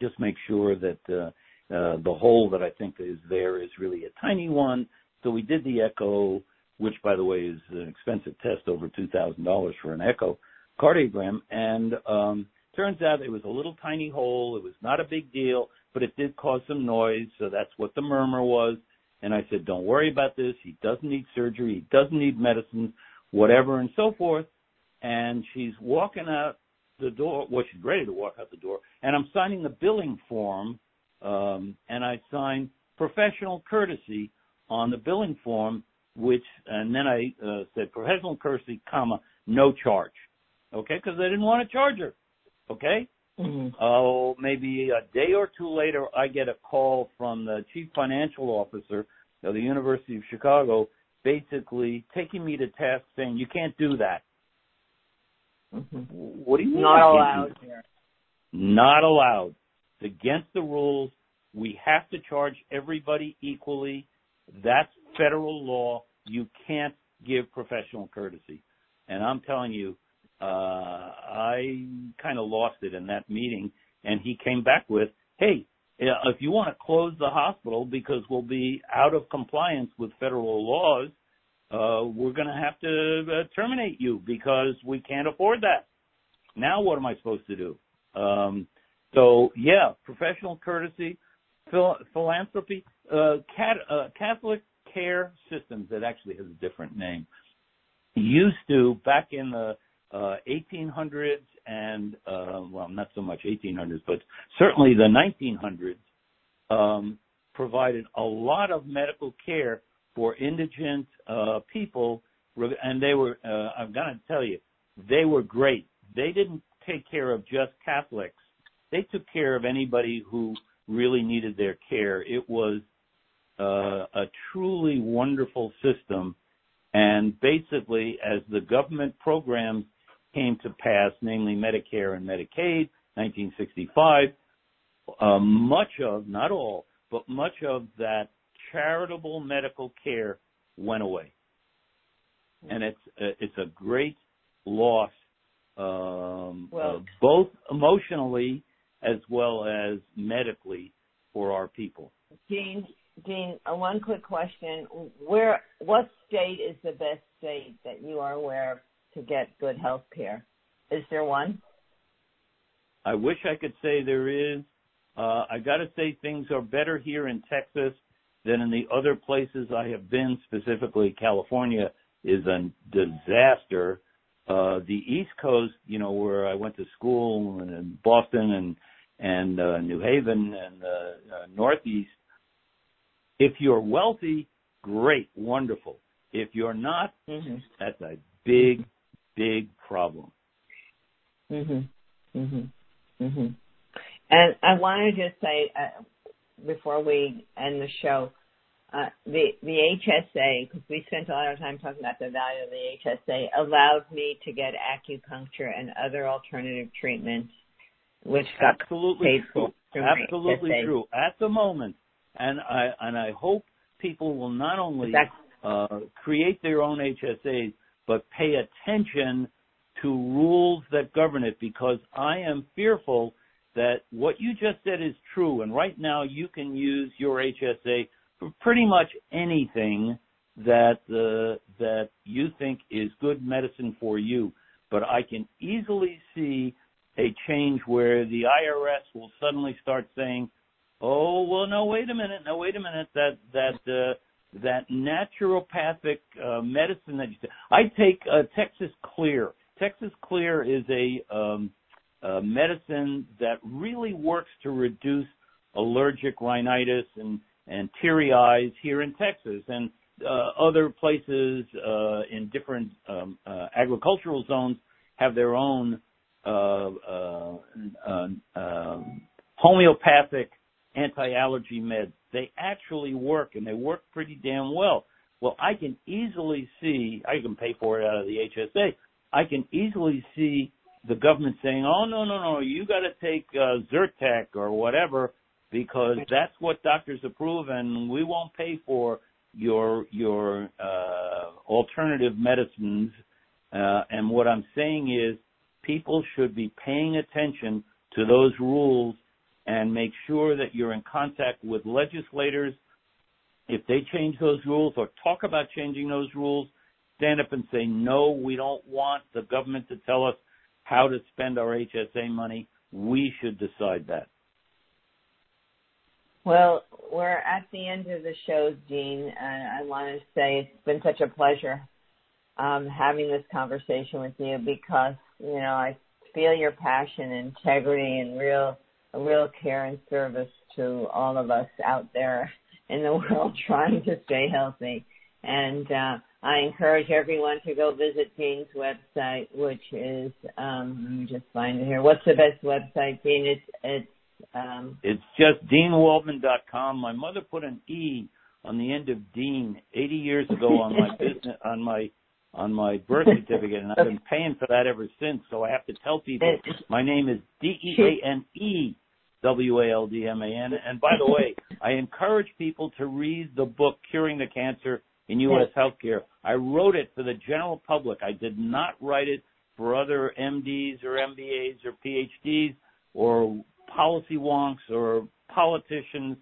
just make sure that uh, uh, the hole that I think is there is really a tiny one. So we did the echo, which by the way is an expensive test, over two thousand dollars for an echo cardiogram, and um, turns out it was a little tiny hole. It was not a big deal, but it did cause some noise. So that's what the murmur was. And I said, don't worry about this. He doesn't need surgery. He doesn't need medicine, whatever, and so forth. And she's walking out the door. Well, she's ready to walk out the door. And I'm signing the billing form. Um, and I sign professional courtesy on the billing form, which, and then I uh, said professional courtesy, comma, no charge. Okay. Cause I didn't want to charge her. Okay. Mhm. Oh, maybe a day or two later, I get a call from the chief financial officer of the University of Chicago, basically taking me to task, saying, "You can't do that." Mhm. What do you mean? Not can't do allowed here. Not allowed. It's against the rules. We have to charge everybody equally. That's federal law. You can't give professional courtesy. And I'm telling you, uh, I kind of lost it in that meeting. And he came back with, hey, uh, if you want to close the hospital because we'll be out of compliance with federal laws, uh, we're going to have to uh, terminate you because we can't afford that. Now what am I supposed to do? Um, so yeah, professional courtesy, phil- philanthropy, uh, cat, uh, Catholic Care Systems. That actually has a different name. Used to back in the uh, 1800s and uh, well, not so much 1800s, but certainly the 1900s, um, provided a lot of medical care for indigent uh, people, and they were. Uh, I'm going to tell you, they were great. They didn't take care of just Catholics. They took care of anybody who really needed their care. It was uh, a truly wonderful system. And basically, as the government programs came to pass, namely Medicare and Medicaid, 1965, uh, much of, not all, but much of that charitable medical care went away. And it's, uh, it's a great loss, um, Well- uh, both emotionally as well as medically for our people. Jean, uh, one quick question: Where, what state is the best state that you are aware of to get good health care? Is there one? I wish I could say there is. Uh, I got to say things are better here in Texas than in the other places I have been. Specifically, California is a disaster. Uh, the East Coast, you know, where I went to school in Boston and and uh, New Haven and uh, Northeast. If you're wealthy, great, wonderful. If you're not, Mm-hmm. that's a big, big problem. Mhm. Mhm. Mhm. And I want to just say, uh, before we end the show, uh, the the HSA because we spent a lot of time talking about the value of the HSA allowed me to get acupuncture and other alternative treatments, which got absolutely paid true. for. Absolutely true. At the moment, and I and I hope people will not only uh, create their own HSAs but pay attention to rules that govern it because I am fearful that what you just said is true. And right now you can use your HSA for pretty much anything that uh, that you think is good medicine for you. But I can easily see a change where the IRS will suddenly start saying oh well no wait a minute no wait a minute that that uh, that naturopathic uh, medicine that you say. I take uh, Texas Clear. Texas Clear is a, um, medicine that really works to reduce allergic rhinitis and, and teary eyes here in Texas and uh, other places uh, in different um, uh, agricultural zones have their own uh, uh, uh, um, homeopathic anti-allergy meds. They actually work and they work pretty damn well. Well, I can easily see, I can pay for it out of the HSA. I can easily see the government saying, "Oh no, no, no, you got to take uh, Zyrtec or whatever because that's what doctors approve, and we won't pay for your your uh, alternative medicines." Uh, and what I'm saying is, people should be paying attention to those rules and make sure that you're in contact with legislators. If they change those rules or talk about changing those rules, stand up and say, no, we don't want the government to tell us how to spend our HSA money. We should decide that. Well, we're at the end of the show, Deane, and I want to say it's been such a pleasure um, having this conversation with you because, you know, I feel your passion, integrity, and real real care and service to all of us out there in the world trying to stay healthy. And uh, I encourage everyone to go visit Deane's website, which is um, let me just find it here. What's the best website, Deane? It's it's um, it's just deanewaldman.com. My mother put an E on the end of Dean 80 years ago on my business on my on my birth certificate, and I've been paying for that ever since. So I have to tell people my name is D E A N E W A L D M A N. And by the way, I encourage people to read the book Curing the Cancer in U.S. Healthcare. I wrote it for the general public. I did not write it for other MDs or MBAs or PhDs or policy wonks or politicians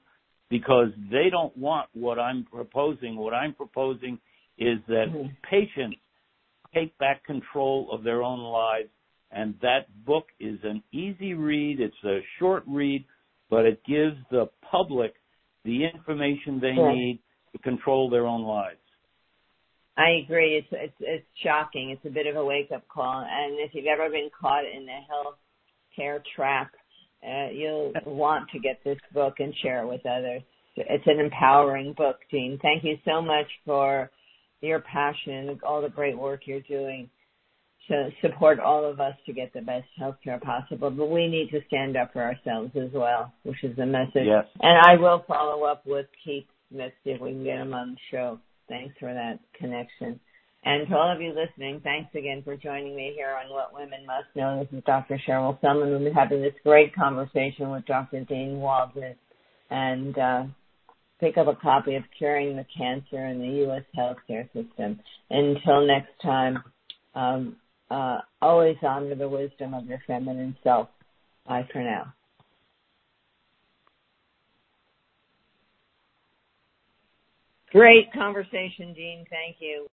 because they don't want what I'm proposing. What I'm proposing is that mm-hmm. patients take back control of their own lives. And that book is an easy read. It's a short read, but it gives the public the information they need to control their own lives. I agree. It's it's it's shocking. It's a bit of a wake up call. And if you've ever been caught in the health care trap, uh, you'll want to get this book and share it with others. It's an empowering book, Deane. Thank you so much for your passion and all the great work you're doing to support all of us to get the best health care possible. But we need to stand up for ourselves as well, which is the message. Yes. And I will follow up with Keith Smith if we can get him on the show. Thanks for that connection. And to all of you listening, thanks again for joining me here on What Women Must Know. This is Dr. Sherrill Sellman. We've been having this great conversation with Dr. Deane Waldman. And uh, pick up a copy of Curing the Cancer in the U.S. Healthcare System. Until next time, um, uh, always honor the wisdom of your feminine self. Bye for now. Great conversation, Deane. Thank you.